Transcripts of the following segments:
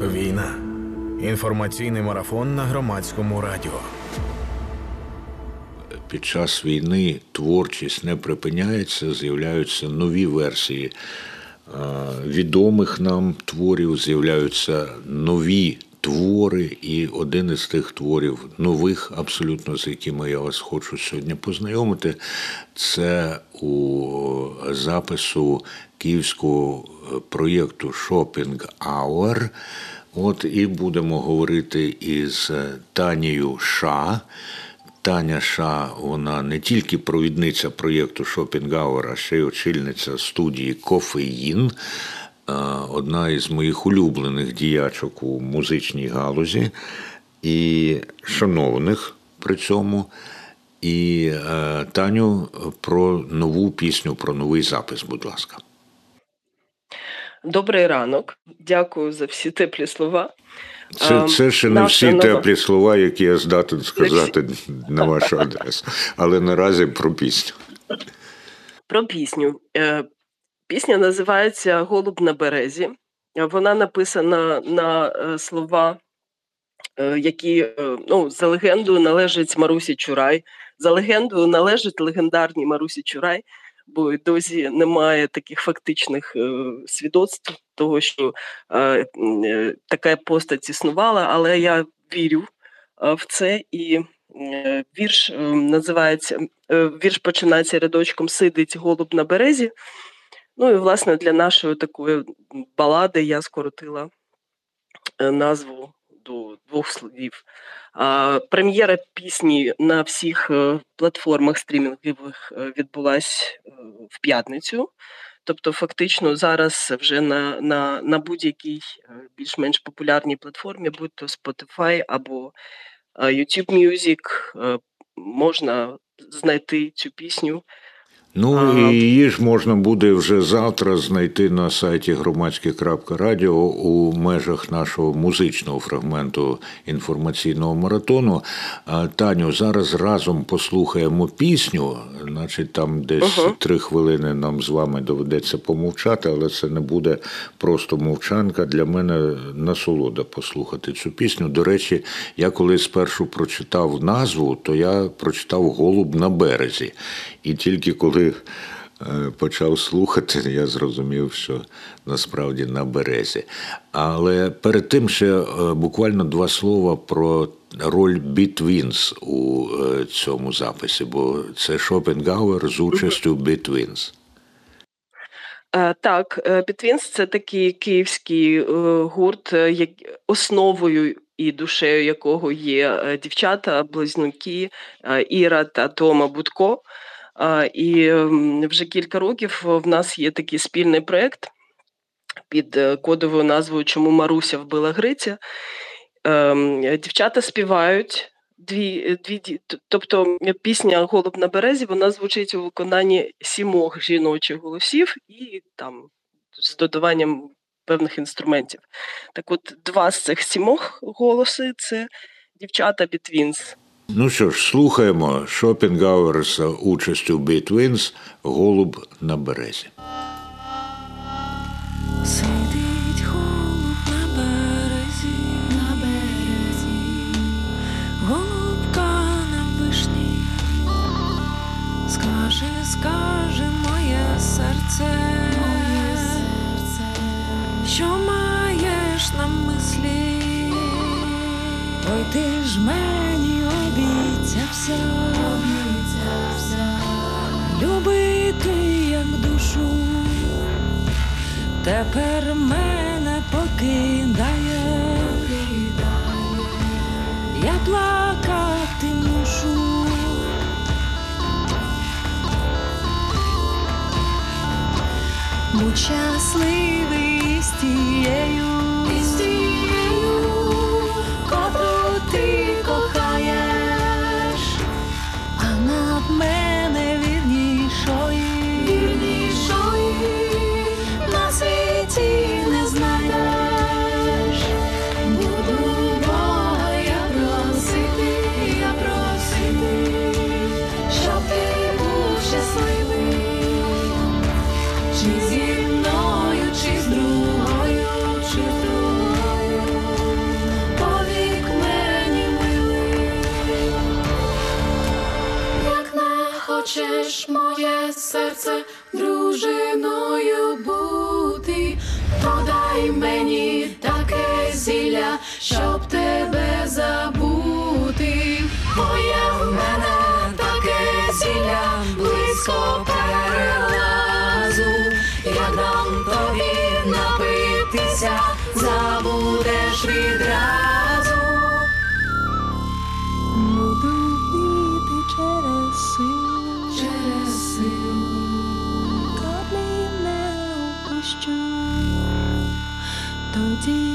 Війна. Інформаційний марафон на громадському радіо. Під час війни творчість не припиняється, з'являються нові версії е, відомих нам творів, з'являються нові твори, і один із тих творів нових, абсолютно з якими я вас хочу сьогодні познайомити, це у запису київського е, проєкту Shopping Hour. От і будемо говорити із Танією Ша. Таня Ша, вона не тільки провідниця проєкту Hour, а ще й очільниця студії Кофеїн. Одна із моїх улюблених діячок у музичній галузі і шановних при цьому. І Таню про нову пісню, про новий запис, будь ласка. Добрий ранок. Дякую за всі теплі слова. Це це ще не всі нова... теплі слова, які я здатен сказати на вашу адресу. Але наразі про пісню. Про пісню. Е, пісня називається Голуб на березі. Вона написана на е, слова, е, які ну, за легендою належать Марусі Чурай. За легендою належить легендарній Марусі Чурай бо й досі немає таких фактичних е, свідоцтв того, що е, е, така постать існувала, але я вірю в це і. Вірш називається вірш починається рядочком Сидить голуб на березі. Ну і власне для нашої такої балади я скоротила назву до двох слів. Прем'єра пісні на всіх е, платформах стрімінгових е, відбулась е, в п'ятницю. Тобто, фактично, зараз вже на на, на будь-якій більш-менш популярній платформі, будь то Spotify або YouTube Music, можна знайти цю пісню. Ну і її ж можна буде вже завтра знайти на сайті громадське.радіо у межах нашого музичного фрагменту інформаційного маратону. Таню, зараз разом послухаємо пісню, значить там десь uh три хвилини нам з вами доведеться помовчати, але це не буде просто мовчанка. Для мене насолода послухати цю пісню. До речі, я коли спершу прочитав назву, то я прочитав Голуб на березі. І тільки коли е, почав слухати, я зрозумів, що насправді на березі. Але перед тим ще е, буквально два слова про роль Бітвінс у е, цьому записі, бо це Шопенгауер з участю Бітвінс. Так, Бітвінс це такий київський гурт, основою і душею якого є дівчата, близнюки Іра та Тома Будко. І вже кілька років в нас є такий спільний проєкт під е, кодовою назвою Чому Маруся вбила Гриця. Ем, дівчата співають дві, дві тобто пісня Голуб на березі вона звучить у виконанні сімох жіночих голосів і там з додаванням певних інструментів. Так от два з цих сімох голоси це дівчата Бітвінс. Ну що ж, слухаємо Шопенгауер з участю Бітвінс Голуб на березі. Тепер мене покидає, я плакати мушу. Будь щасливий з тією Тоді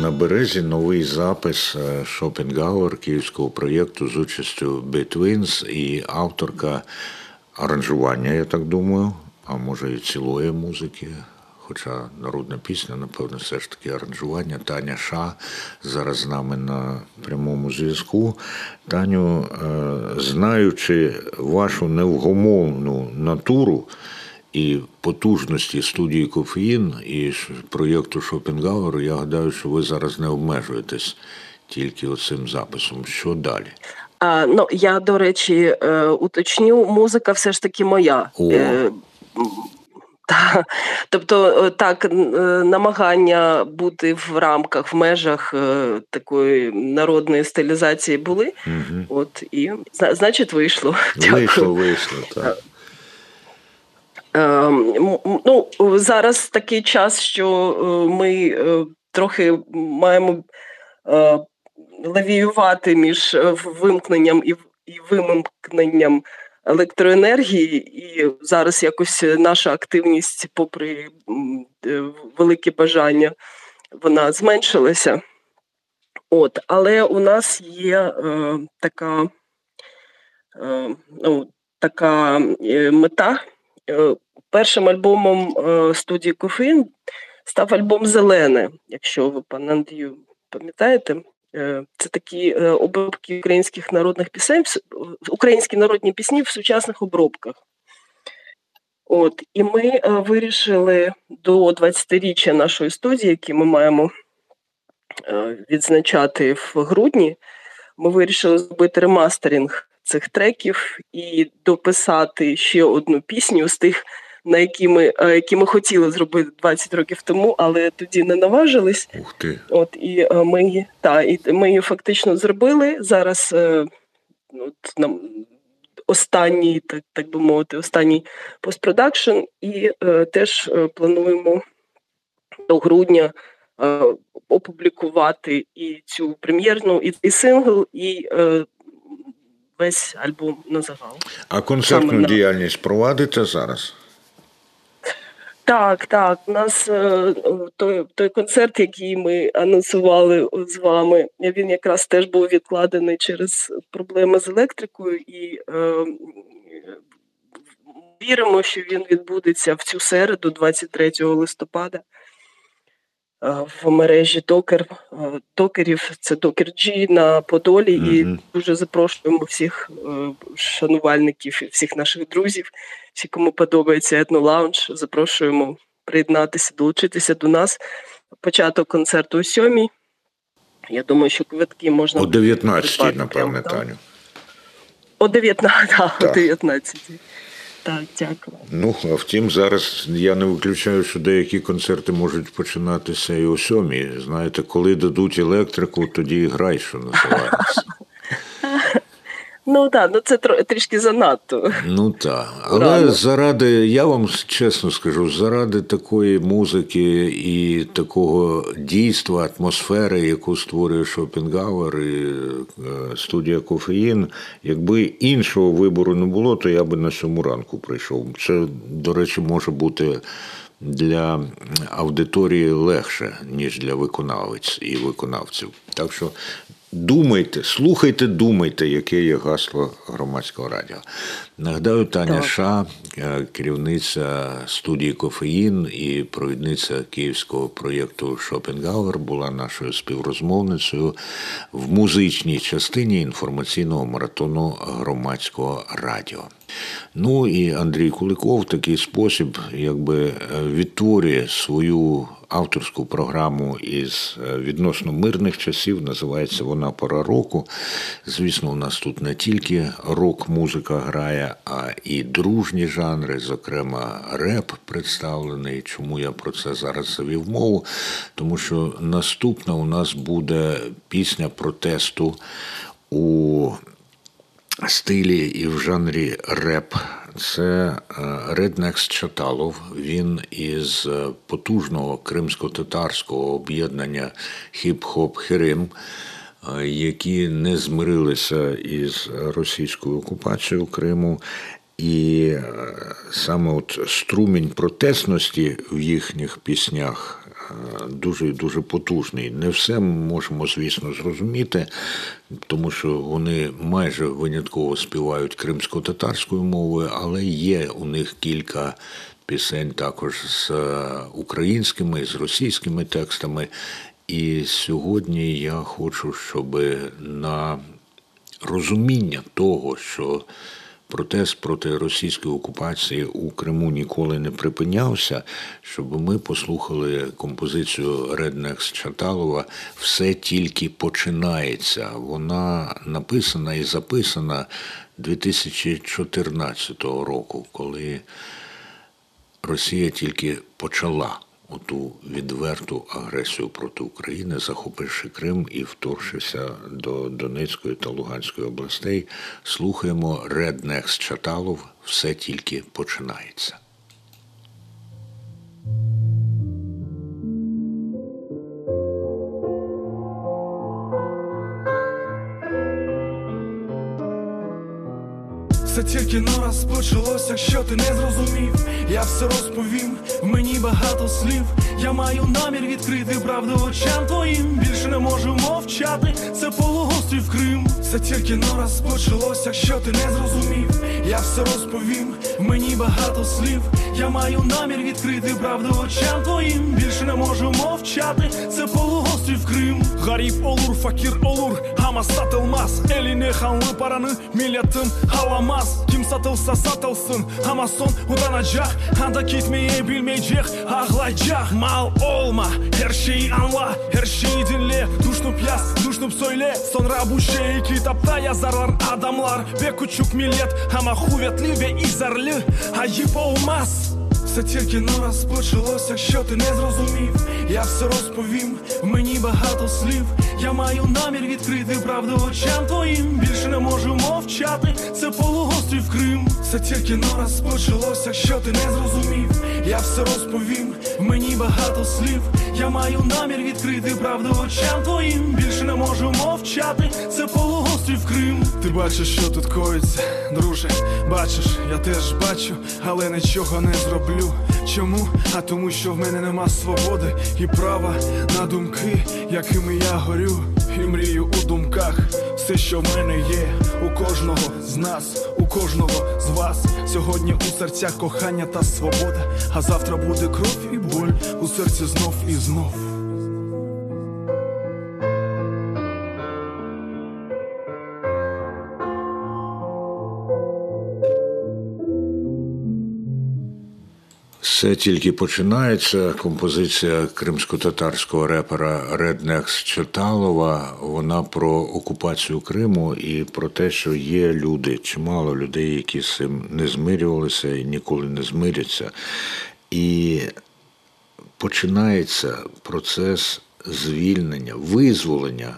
на березі новий запис Шопенгауер київського проєкту з участю Бітвінс і авторка аранжування, я так думаю, а може і цілої музики. Хоча народна пісня, напевно, все ж таки аранжування. Таня Ша зараз з нами на прямому зв'язку. Таню, е, знаючи вашу невгамовну натуру, і потужності студії кофеїн і проєкту Шопенгауер, я гадаю, що ви зараз не обмежуєтесь тільки оцим записом. Що далі? А, ну, я, до речі, е, уточню, музика все ж таки моя. О. Е, та, тобто, е, так, намагання бути в рамках, в межах такої народної стилізації були. Угу. От і зна- значить вийшло. Дякую. Вийшло, вийшло, так. Е, м- м- ну, зараз такий час, що е, ми е, трохи маємо е, лавіювати між вимкненням і, вимкненням електроенергії, і зараз якось наша активність, попри м, велике бажання, вона зменшилася. От, але у нас є е, така, е, ну, така мета. Е, Першим альбомом е, студії Кофеїн став альбом Зелене, якщо ви пан Андрію пам'ятаєте. Е, Це такі обробки українських народних пісень, українські народні пісні в сучасних обробках. От, і ми вирішили до 20-річчя нашої студії, які ми маємо відзначати в грудні, ми вирішили зробити ремастеринг цих треків і дописати ще одну пісню з тих, на які ми, е, які ми хотіли зробити 20 років тому, але тоді не наважились. Ух ти. От і е, ми та і ми її фактично зробили зараз. е, От нам останній, так так би мовити, останній постпродакшн, і е, теж плануємо до грудня е, опублікувати і цю прем'єрну, і, і сингл, і е, весь альбом на загал. А концертну Саме на- діяльність провадите зараз? Так, так. У нас е, той, той концерт, який ми анонсували з вами, він якраз теж був відкладений через проблеми з електрикою, і е, віримо, що він відбудеться в цю середу, 23 листопада. Е, В мережі Докер, докерів, це Докер G на Подолі, і дуже запрошуємо всіх е, шанувальників і всіх наших друзів, всі, кому подобається етнолаунж, запрошуємо приєднатися, долучитися до нас. Початок концерту о сьомій. Я думаю, що квитки можна О буде 19-й, напевне. Таню. О 19, да, Так. о 19. Так, дякую. Ну, а втім, зараз я не виключаю, що деякі концерти можуть починатися і о сьомій. Знаєте, коли дадуть електрику, тоді і грай, що називається. Ну так, ну це трішки занадто. Ну так. Але Рано. заради, я вам чесно скажу, заради такої музики і такого дійства, атмосфери, яку створює Шопенгауер і е, студія Кофеїн, якби іншого вибору не було, то я би на сьому ранку прийшов. Це, до речі, може бути. Для аудиторії легше, ніж для виконавець і виконавців. Так що Думайте, слухайте, думайте, яке є гасло громадського радіо. Нагадаю, Таня Так. Ша, е, керівниця студії Кофеїн і провідниця київського проєкту Шопенгауер, була нашою співрозмовницею в музичній частині інформаційного маратону громадського радіо. Ну і Андрій Куликов в такий спосіб якби е, відтворює свою авторську програму із е, відносно мирних часів. Називається вона Пора року. Звісно, у нас тут не тільки рок-музика грає, а і дружні жанри, зокрема реп представлений. Чому я про це зараз завів мову? Тому що наступна у нас буде пісня протесту у стилі і в жанрі реп. Це Реднекс Чаталов. Він із е, потужного кримсько-татарського об'єднання Хіп-Хоп Херим, е, які не змирилися із російською окупацією Криму. І е, саме от струмінь протестності в їхніх піснях дуже і дуже потужний. Не все ми можемо, звісно, зрозуміти, тому що вони майже винятково співають кримсько-татарською мовою, але є у них кілька пісень також з е, українськими, з російськими текстами. І сьогодні я хочу, щоб на розуміння того, що протест проти російської окупації у Криму ніколи не припинявся, щоб ми послухали композицію Реднекс Чаталова Все тільки починається. Вона написана і записана 2014 року, коли Росія тільки почала оту відверту агресію проти України, захопивши Крим і вторгшися до Донецької та Луганської областей. Слухаємо Реднекс Чаталов. Все тільки починається. Все тільки но розпочалось, якщо ти не зрозумів, я все розповім, в мені багато слів. Я маю намір відкрити правду очам твоїм. Більше не можу мовчати, це полуострів Крим. Все тільки но розпочалось, якщо ти не зрозумів, я все розповім, в мені багато слів. Я маю намір відкрити правду очам твоїм. Більше не можу мовчати, це полуострів Крим. Гаріп Олур, Факір Олур, Хама satılmaz Eline kanlı paranı milletin alamaz Kim satılsa satılsın ama son utanacak Anda gitmeyi bilmeyecek ağlayacak Mal olma her şeyi anla her dinle adamlar Ve küçük millet ama все тільки но розпочалось, якщо ти не зрозумів, я все розповім, мені багато слів. Я маю намір відкрити правду очам твоїм. Більше не можу мовчати, це полуострів Крим. Все тільки но розпочалось, якщо ти не зрозумів, я все розповім, мені багато слів. Я маю намір відкрити правду очам твоїм. Більше не можу мовчати, це полуострів Крим. Ти бачиш, що тут коїться, друже. Бачиш, я теж бачу, але нічого не зроблю. Чому? А тому, що в мене нема свободи і права на думки, якими я горю, і мрію у думках. Все, що в мене є, у кожного з нас, у кожного з вас. Сьогодні у серцях кохання та свобода, а завтра буде кров і боль у серці знов і знов. Все тільки починається. Композиція кримсько-татарського репера Реднекс Чаталова. Вона про окупацію Криму і про те, що є люди, чимало людей, які з цим не змирювалися і ніколи не змиряться. І починається процес звільнення, визволення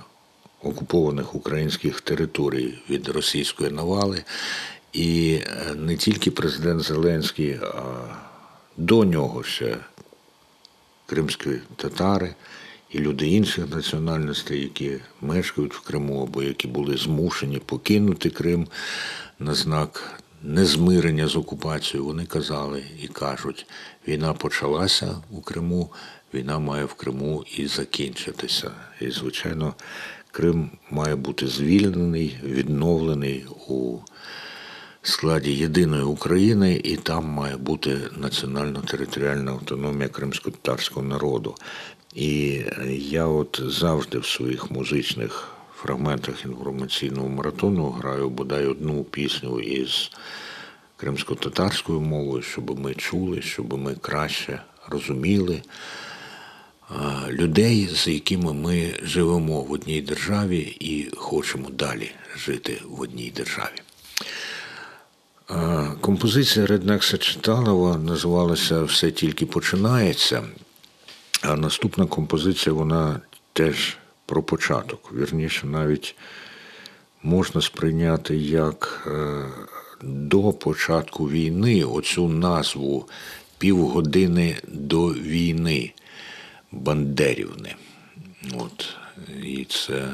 окупованих українських територій від російської навали. І е, не тільки президент Зеленський, а до нього ще кримські татари і люди інших національностей, які мешкають в Криму або які були змушені покинути Крим на знак незмирення з окупацією, вони казали і кажуть, війна почалася у Криму, війна має в Криму і закінчитися. І, звичайно, Крим має бути звільнений, відновлений у складі єдиної України, і там має бути національно-територіальна автономія кримсько-татарського народу. І я от завжди в своїх музичних фрагментах інформаційного маратону граю бодай одну пісню із кримсько-татарською мовою, щоб ми чули, щоб ми краще розуміли людей, з якими ми живемо в одній державі і хочемо далі жити в одній державі. Композиція Реднекса Читалова називалася Все тільки починається. А наступна композиція, вона теж про початок. Вірніше, навіть можна сприйняти як е, до початку війни оцю назву півгодини до війни Бандерівни. От. І це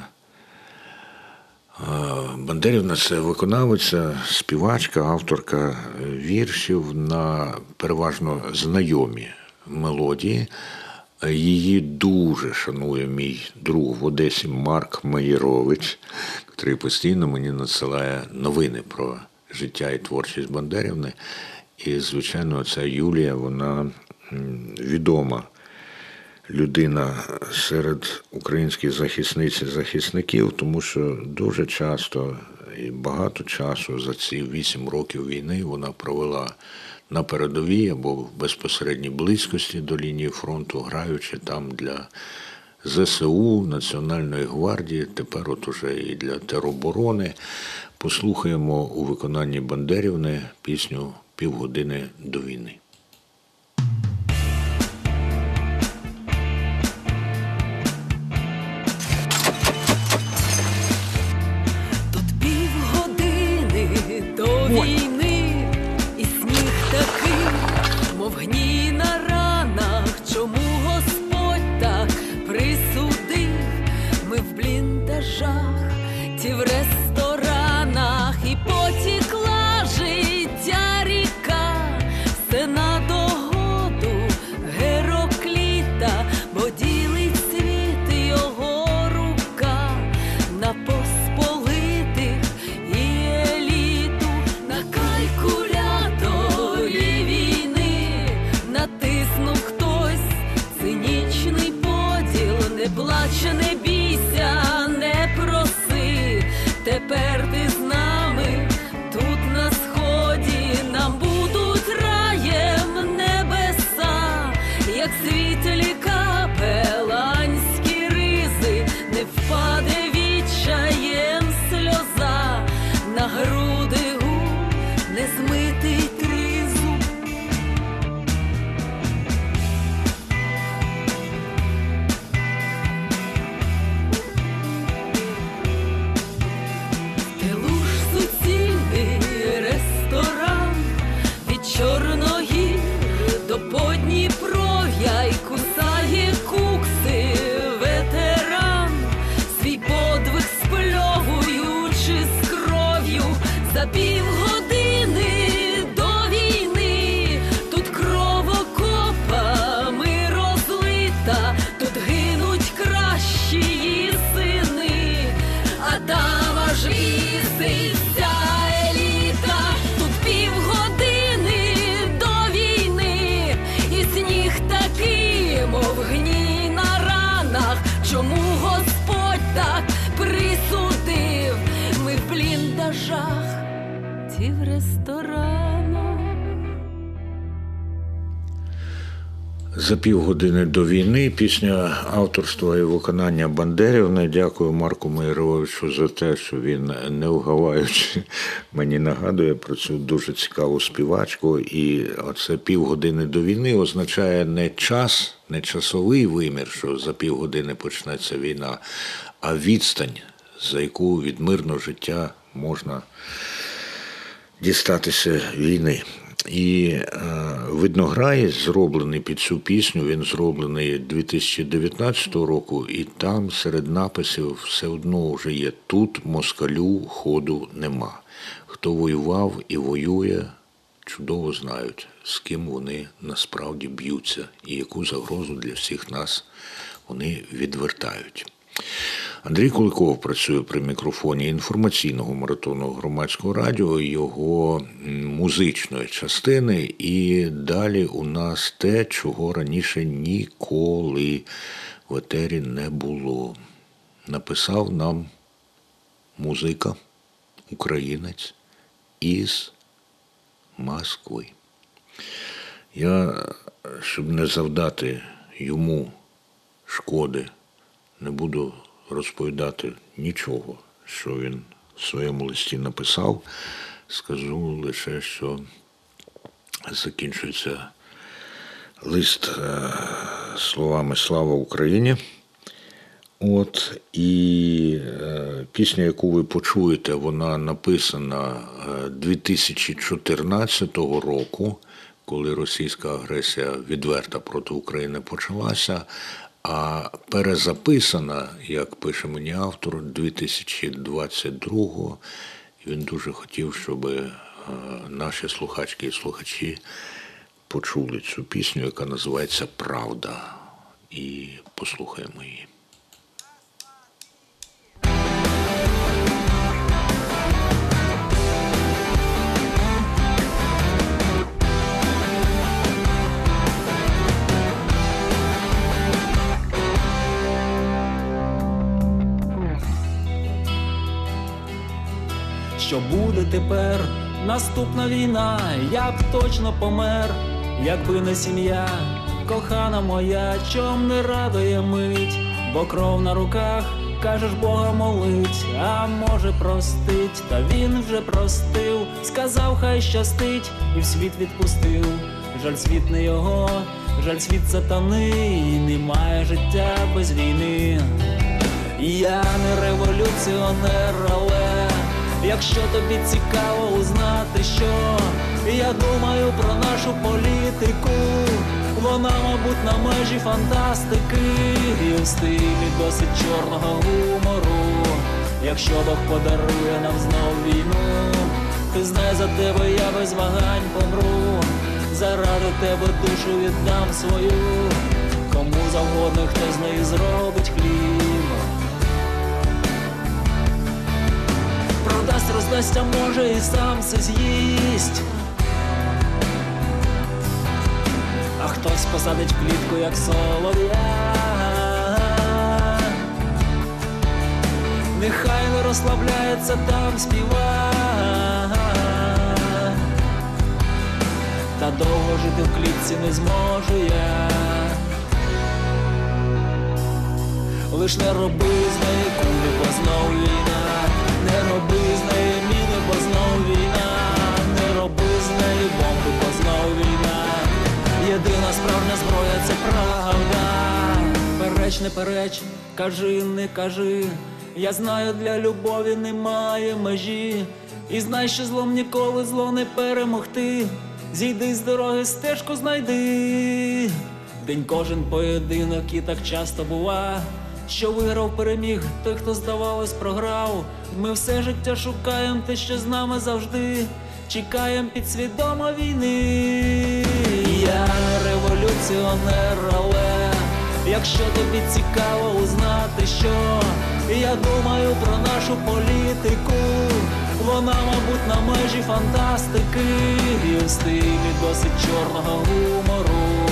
Бандерівна це виконавиця, співачка, авторка віршів на переважно знайомі мелодії. Її дуже шанує мій друг в Одесі Марк Маєрович, який постійно мені надсилає новини про життя і творчість Бандерівни. І, звичайно, ця Юлія, вона відома людина серед українських захисниць і захисників, тому що дуже часто і багато часу за ці вісім років війни вона провела на передовій або в безпосередній близькості до лінії фронту, граючи там для ЗСУ, Національної гвардії, тепер от уже і для тероборони. Послухаємо у виконанні Бандерівни пісню Півгодини до війни. За півгодини до війни пісня авторства і виконання Бандерівни. Дякую Марку Майровичу за те, що він не вгаваючи мені нагадує про цю дуже цікаву співачку. І оце півгодини до війни означає не час, не часовий вимір, що за півгодини почнеться війна, а відстань, за яку від мирного життя можна дістатися війни. І е, виднограй зроблений під цю пісню. Він зроблений 2019 року, і там серед написів все одно вже є тут москалю ходу нема. Хто воював і воює, чудово знають, з ким вони насправді б'ються і яку загрозу для всіх нас вони відвертають. Андрій Куликов працює при мікрофоні інформаційного маратонного громадського радіо, його музичної частини. І далі у нас те, чого раніше ніколи в етері не було. Написав нам музика, українець із Москви. Я, щоб не завдати йому шкоди, не буду розповідати нічого, що він в своєму листі написав. Скажу лише, що закінчується лист е, словами Слава Україні. От і е, пісня, яку ви почуєте, вона написана е, 2014 року, коли російська агресія відверта проти України почалася. А перезаписана, як пише мені автор, 2022-го. І Він дуже хотів, щоб е, наші слухачки і слухачі почули цю пісню, яка називається Правда. І послухаємо її. Що буде тепер? Наступна війна, я б точно помер, якби не сім'я, кохана моя, чом не радує мить, бо кров на руках, кажеш Бога молить, а може простить, та він вже простив, сказав, хай щастить, і в світ відпустив. Жаль світ не його, жаль світ сатани, і немає життя без війни. Я не революціонер, але якщо тобі цікаво узнати, що я думаю про нашу політику, вона, мабуть, на межі фантастики і в стилі досить чорного гумору. Якщо Бог подарує нам знов війну, ти знай за тебе, я без вагань помру. Заради тебе душу віддам свою, кому завгодно хто з неї зробить хліб. Роздасть, а може і сам все з'їсть. А хтось посадить клітку, як солов'я. Нехай не розслабляється там співа. Та довго жити в клітці не зможу я. Лиш не роби з неї кулі, бо війна, не роби з неї міни, бо знов війна, не роби з неї бомби, бо знов війна. Єдина справжня зброя це правда. Переч, не переч, кажи, не кажи. Я знаю, для любові немає межі. І знай, що злом ніколи зло не перемогти. Зійди з дороги, стежку знайди. День кожен поєдинок і так часто бува, що виграв переміг, той, хто здавалось, програв. Ми все життя шукаємо те, що з нами завжди. Чекаємо підсвідомо війни. Я революціонер, але якщо тобі цікаво узнати, що я думаю про нашу політику, вона, мабуть, на межі фантастики і в стилі досить чорного гумору.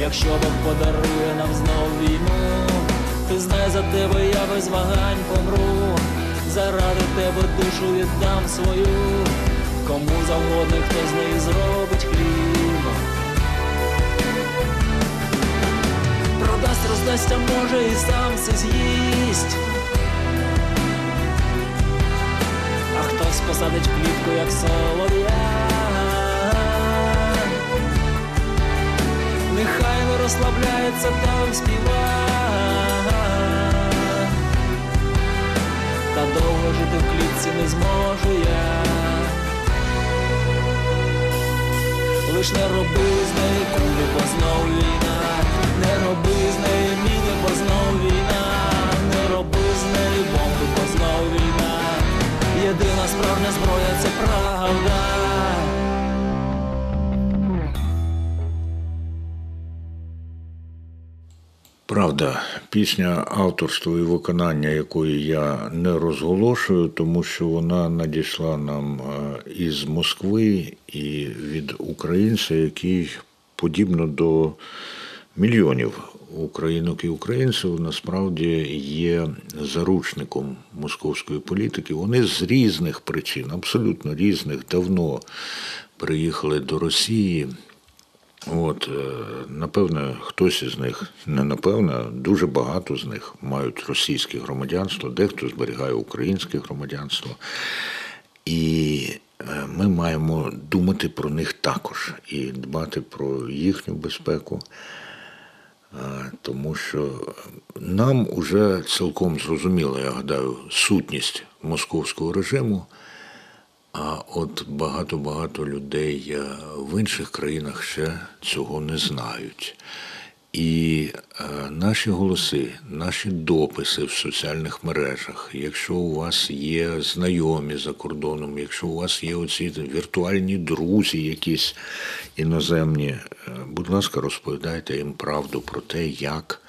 Якщо Бог подарує нам знов війну, ти знай за тебе, я без вагань помру. Заради тебе душу віддам свою, кому завгодно, хто з неї зробить хліб. Продасть, роздасть, а може і сам все з'їсть. А хтось посадить клітку, як солов'я. Нехай не розслабляється там співа. Та довго жити в клітці не зможу я. Лиш не роби з неї кулі, бо знов війна, не роби з неї міни, бо знов війна, не роби з неї бомби, бо знов війна. Єдина справжня зброя це правда. Правда, Пісня авторство і виконання якої я не розголошую, тому що вона надійшла нам е, із Москви і від українця, який подібно до мільйонів українок і українців насправді є заручником московської політики. Вони з різних причин, абсолютно різних, давно приїхали до Росії. От, е, напевне, хтось із них, не напевне, дуже багато з них мають російське громадянство, дехто зберігає українське громадянство. І е, ми маємо думати про них також і дбати про їхню безпеку, Е, тому що нам уже цілком зрозуміло, я гадаю, сутність московського режиму. А от багато-багато людей е, в інших країнах ще цього не знають. І е, наші голоси, наші дописи в соціальних мережах, якщо у вас є знайомі за кордоном, якщо у вас є оці віртуальні друзі, якісь іноземні, е, будь ласка, розповідайте їм правду про те, як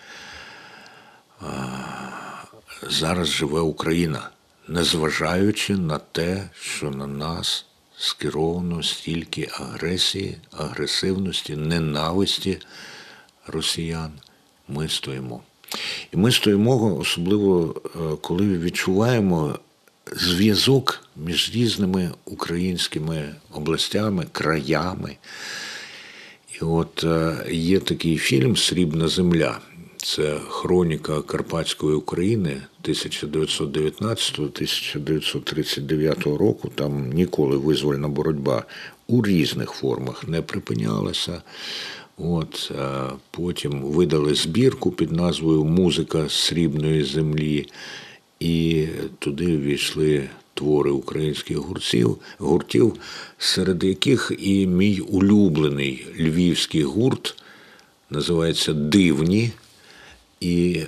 зараз живе Україна, незважаючи на те, що на нас скеровано стільки агресії, агресивності, ненависті росіян, ми стоїмо. І ми стоїмо, особливо е, коли відчуваємо зв'язок між різними українськими областями, краями. І от е, є такий фільм Срібна земля. Це хроніка Карпатської України 1919-1939 року. Там ніколи визвольна боротьба у різних формах не припинялася. От, Потім видали збірку під назвою Музика срібної землі, і туди ввійшли твори українських гуртів, гуртів, серед яких і мій улюблений львівський гурт називається Дивні. І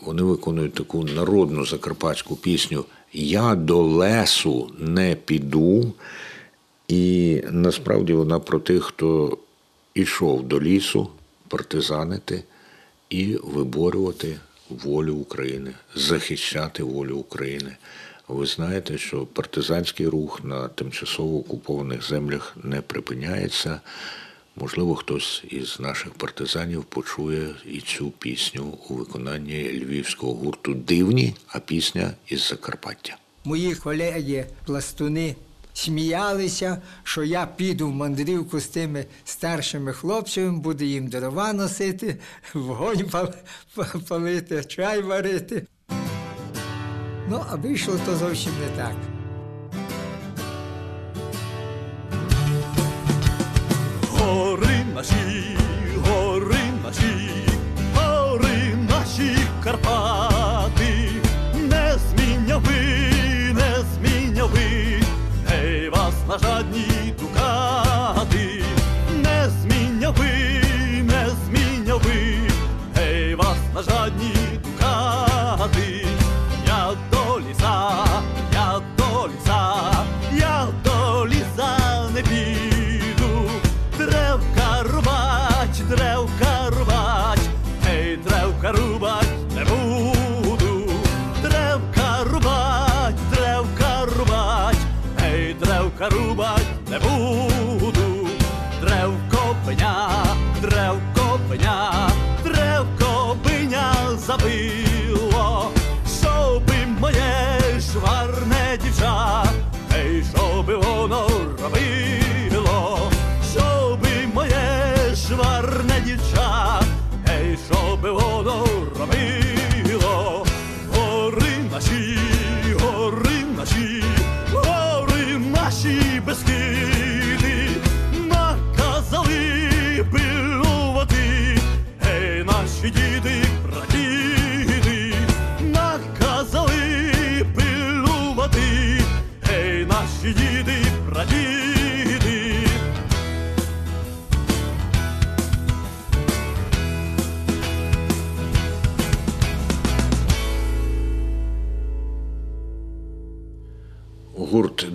вони виконують таку народну закарпатську пісню Я до лесу не піду. І насправді вона про тих, хто ішов до лісу партизанити і виборювати волю України, захищати волю України. Ви знаєте, що партизанський рух на тимчасово окупованих землях не припиняється. Можливо, хтось із наших партизанів почує і цю пісню у виконанні львівського гурту Дивні, а пісня із Закарпаття. Мої колеги, пластуни сміялися, що я піду в мандрівку з тими старшими хлопцями, буду їм дрова носити, вогонь палити, чай варити. Ну, а вийшло то зовсім не так.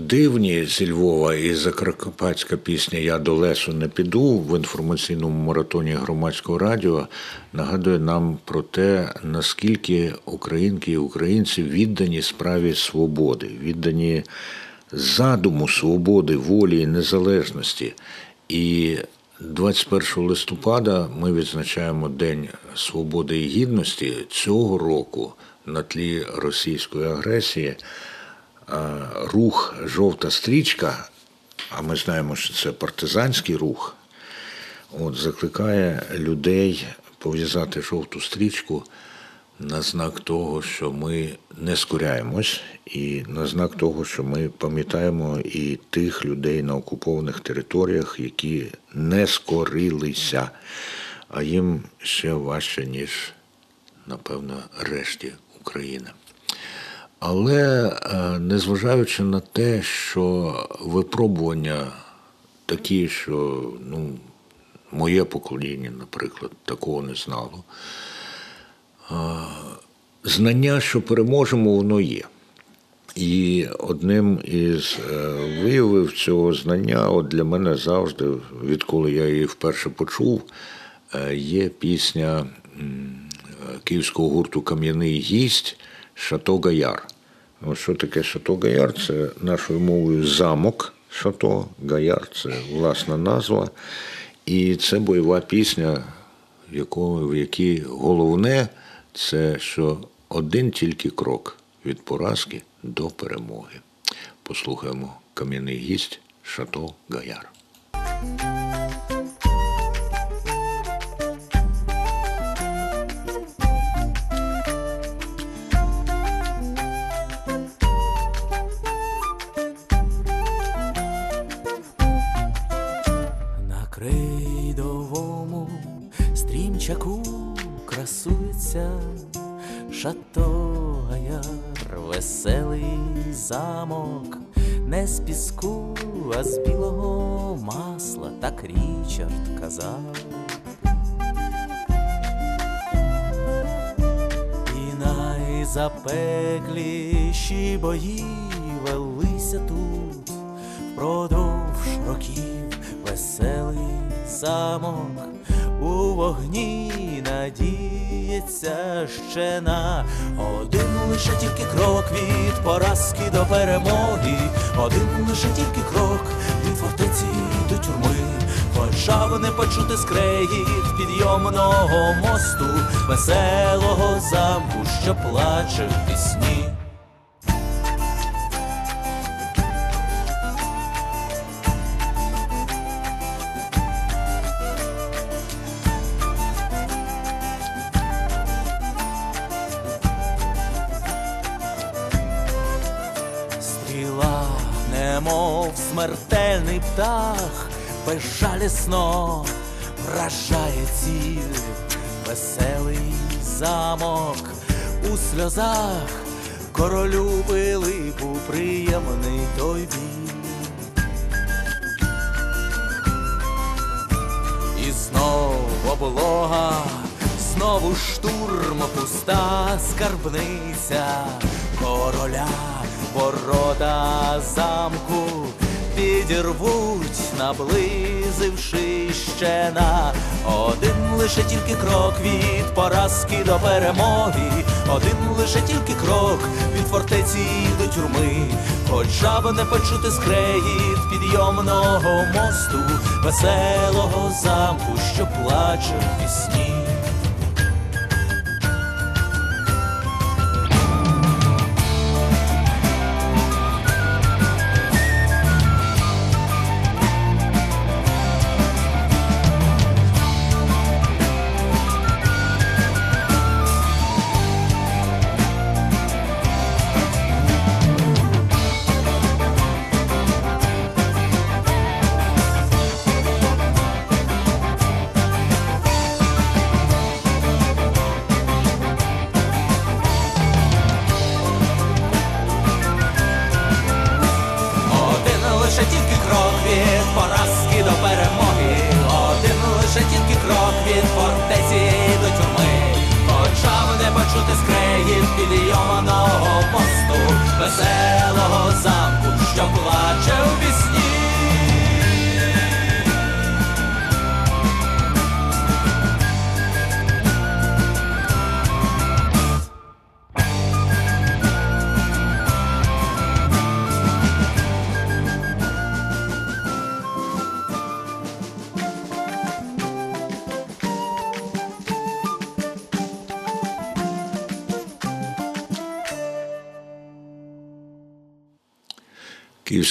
Дивні зі Львова і закарпатська пісня Я до лесу не піду в інформаційному маратоні громадського радіо нагадує нам про те, наскільки українки і українці віддані справі свободи, віддані задуму свободи, волі і незалежності. І 21 листопада ми відзначаємо День свободи і гідності цього року на тлі російської агресії. А, Рух Жовта стрічка, а ми знаємо, що це партизанський рух, от, закликає людей пов'язати жовту стрічку на знак того, що ми не скоряємось, і на знак того, що ми пам'ятаємо і тих людей на окупованих територіях, які не скорилися, а їм ще важче, ніж, напевно, решті України. Але е, незважаючи на те, що випробування такі, що ну, моє покоління, наприклад, такого не знало, знання, що переможемо, воно є. І одним із е, виявів цього знання, от для мене завжди, відколи я її вперше почув, е, є пісня е, київського гурту Кам'яний гість Шато Гаяр. Що таке Шато Гаяр? Це нашою мовою замок Шато Гаяр, це власна назва. І це бойова пісня, в в якій головне це що один тільки крок від поразки до перемоги. Послухаємо кам'яний гість Шато Гаяр. Шато гаяр, веселий замок, не з піску, а з білого масла, так Річард казав. І найзапекліші бої велися тут впродовж років веселий замок вогні надіється ще на один лише тільки крок від поразки до перемоги, один лише тільки крок від фортеці до тюрми. Хоча не почути скрегіт підйомного мосту, веселого замку, що плаче пісні. Немов смертельний птах, безжалісно вражає ціль, веселий замок у сльозах, королю Пилипу приємний той біль. І знову облога, знову штурм, пуста скарбниця короля, ворота замку підірвуть, наблизивши ще на один лише тільки крок від поразки до перемоги, один лише тільки крок від фортеці до тюрми, хоча б не почути скрегіт підйомного мосту, веселого замку, що плаче в пісні.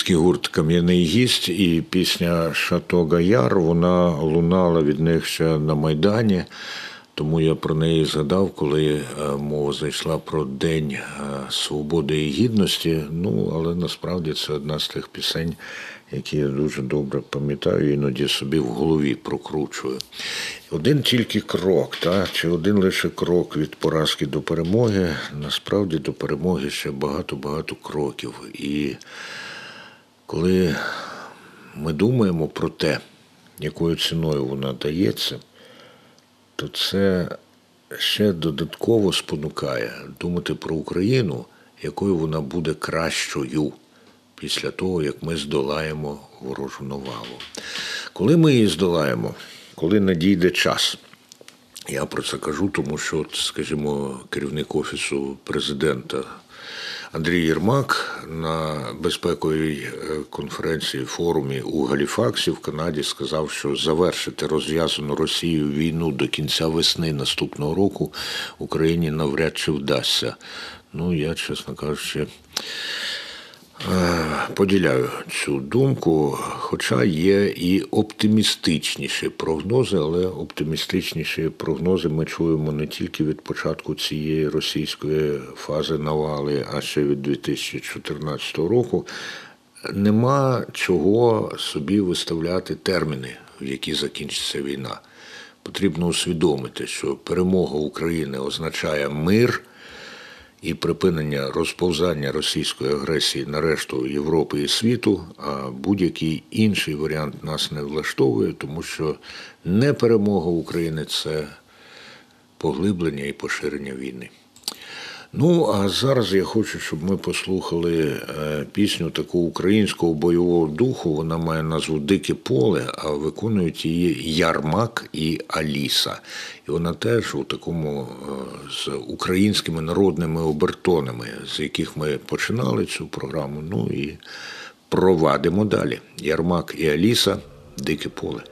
Київський гурт Кам'яний гість і пісня Шато Гаяр вона лунала від них ще на Майдані. Тому я про неї згадав, коли е, мова зайшла про День е, свободи і гідності. Ну, але насправді це одна з тих пісень, які я дуже добре пам'ятаю, іноді собі в голові прокручую. Один тільки крок, та, чи один лише крок від поразки до перемоги, насправді до перемоги ще багато-багато кроків. І коли ми думаємо про те, якою ціною вона дається, то це ще додатково спонукає думати про Україну, якою вона буде кращою після того, як ми здолаємо ворожу навалу. Коли ми її здолаємо, коли надійде час, я про це кажу, тому що, скажімо, керівник офісу президента Андрій Єрмак на безпековій е, конференції форумі у Галіфаксі в Канаді сказав, що завершити розв'язану Росією війну до кінця весни наступного року Україні навряд чи вдасться. Ну, я, чесно кажучи, Поділяю цю думку, хоча є і оптимістичніші прогнози, але оптимістичніші прогнози ми чуємо не тільки від початку цієї російської фази навали, а ще від 2014 року. Нема чого собі виставляти терміни, в які закінчиться війна. Потрібно усвідомити, що перемога України означає мир і припинення розповзання російської агресії на решту Європи і світу, а будь-який інший варіант нас не влаштовує, тому що не перемога України це поглиблення і поширення війни. Ну, а зараз я хочу, щоб ми послухали е, пісню такого українського бойового духу. Вона має назву Дике поле, а виконують її Ярмак і Аліса. І вона теж у такому е, з українськими народними обертонами, з яких ми починали цю програму. Ну і провадимо далі. Ярмак і Аліса Дике поле.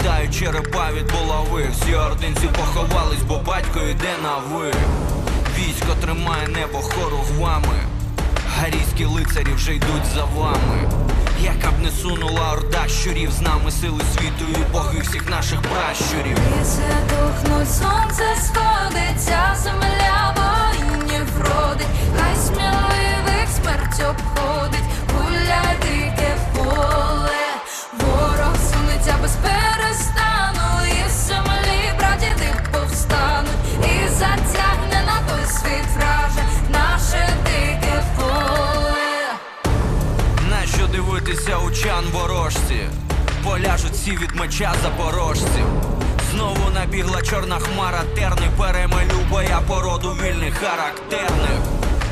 Злітають черепа від булави. Всі ординці поховались, бо батько йде на ви. Військо тримає небо хоругвами. Гарійські лицарі вже йдуть за вами. Яка б не сунула орда щурів, з нами сили світу і боги всіх наших пращурів. Ліси тухнуть, сонце сходиться, земля воїнів родить, хай сміливих смерть обходить, гуляй дике поле, ворожці? Поляжуть всі від меча запорожців. Знову набігла чорна хмара, терни перемелю боя породу вільних характерних.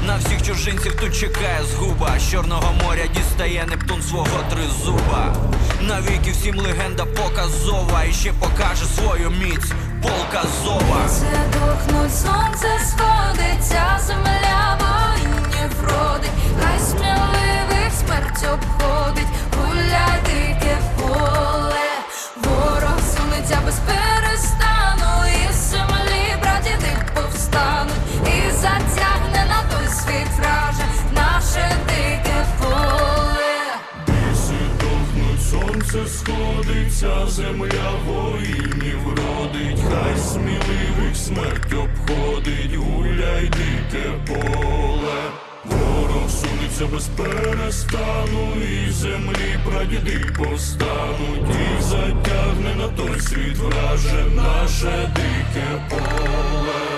На всіх чужинців тут чекає згуба. З Чорного моря дістає Нептун свого тризуба. Навіки всім легенда показова і ще покаже свою міць полка зова. Це тухнуть, сонце сходиться, земля воїнів родить, смерть обходить, гуляй дике поле, ворог сунеться без перестану, і в землі братіни повстануть, і затягне на той світ враже наше дике поле. Біси тухнуть, сонце сходиться, земля воїнів родить, хай сміливих смерть обходить, гуляй дике поле. Ворог сунеться без перестану, і землі прадіди повстануть, і затягне на той світ враже наше дике поле.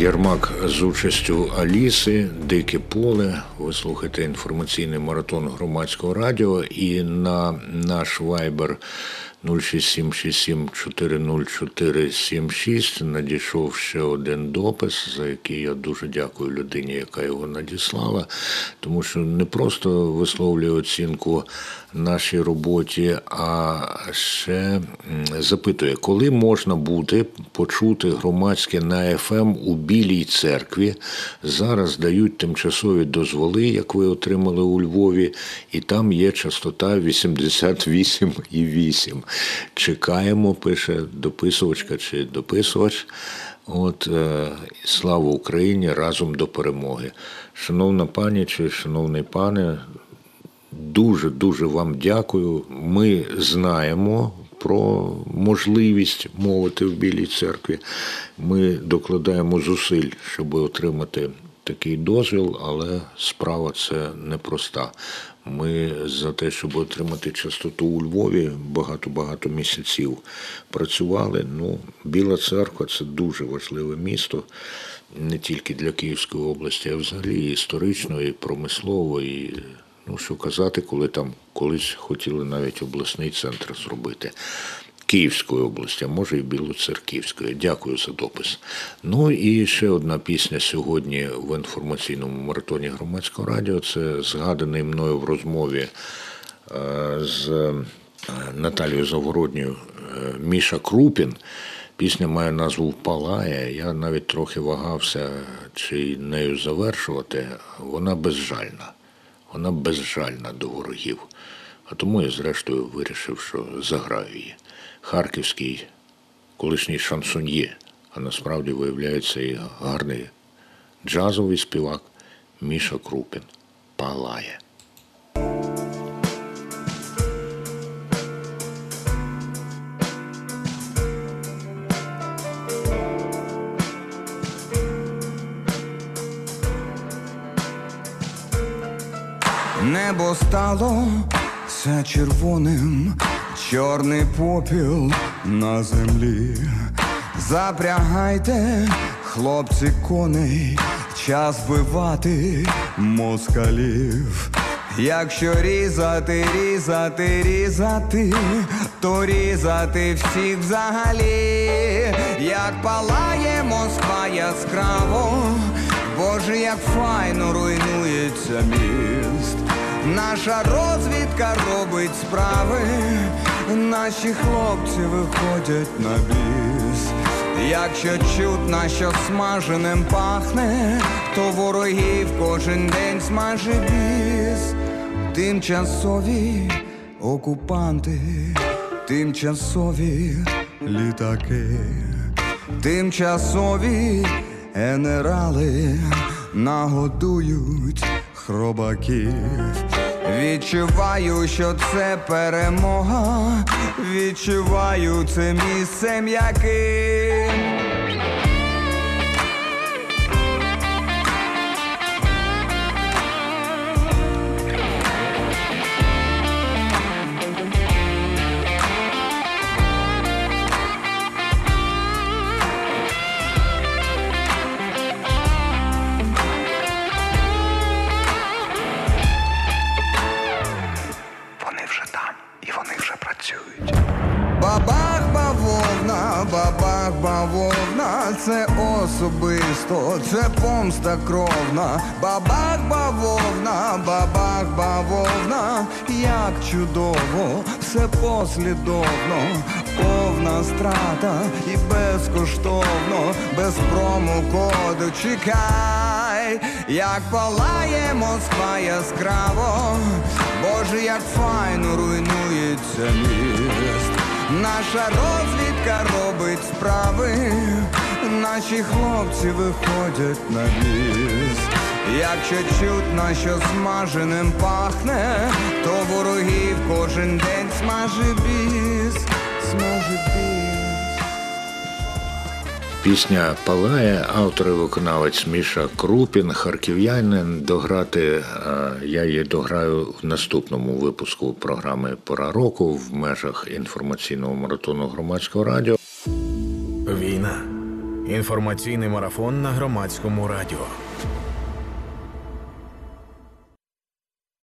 Єрмак з участю Аліси, Дике поле. Ви слухаєте інформаційний маратон громадського радіо і на наш вайбер 06767400476 надійшов ще один допис, за який я дуже дякую людині, яка його надіслала, тому що не просто висловлює оцінку нашій роботі, а ще запитує, коли можна буде почути громадське на ФМ у Білій церкві. Зараз дають тимчасові дозволи, як ви отримали у Львові, і там є частота 88,8. Чекаємо, пише дописувачка чи дописувач. От е, слава Україні разом до перемоги. Шановна пані чи шановний пане, дуже дуже вам дякую. Ми знаємо про можливість мовити в Білій церкві. Ми докладаємо зусиль, щоб отримати такий дозвіл, але справа це непроста. Ми за те, щоб отримати частоту у Львові, багато-багато місяців працювали. Ну, Біла церква це дуже важливе місто не тільки для Київської області, а взагалі і історично, і промислово, і ну що казати, коли там колись хотіли навіть обласний центр зробити. Київської області, а може і Білоцерківської. Дякую за допис. Ну і ще одна пісня сьогодні в інформаційному маратоні громадського радіо. Це згаданий мною в розмові е, з е, Наталією Завгородньою е, Міша Крупін. Пісня має назву Палає. Я навіть трохи вагався, чи нею завершувати. Вона безжальна. Вона безжальна до ворогів. А тому я, зрештою, вирішив, що заграю її. Харківський колишній шансоньє, а насправді виявляється і гарний джазовий співак Міша Крупін. Палає. Небо стало все червоним, чорний попіл на землі. Запрягайте, хлопці, коней, час вбивати москалів. Якщо різати, різати, різати, то різати всіх взагалі, як палає Москва яскраво, Боже, як файно руйнується міст. Наша розвідка робить справи, наші хлопці виходять на біс. Якщо чутно, що смаженим пахне, то ворогів кожен день смаже біс. Тимчасові окупанти, тимчасові літаки, тимчасові генерали нагодують хробаків. Відчуваю, що це перемога, відчуваю це місце м'яким. Це помста кровна. Бабах бавовна, бабах бавовна, як чудово, все послідовно, повна страта і безкоштовно, без промокоду чекай, як палає Москва яскраво, Боже, як файно руйнується міст. Наша розвідка робить справи, наші хлопці виходять на ліс. Якщо чутно, що смаженим пахне, то ворогів кожен день смаже біс, смаже біс. Пісня Палає, автор і виконавець Міша Крупін, харків'янин. Дограти е, я її дограю в наступному випуску програми Пора року в межах інформаційного маратону громадського радіо. Війна. Інформаційний марафон на громадському радіо.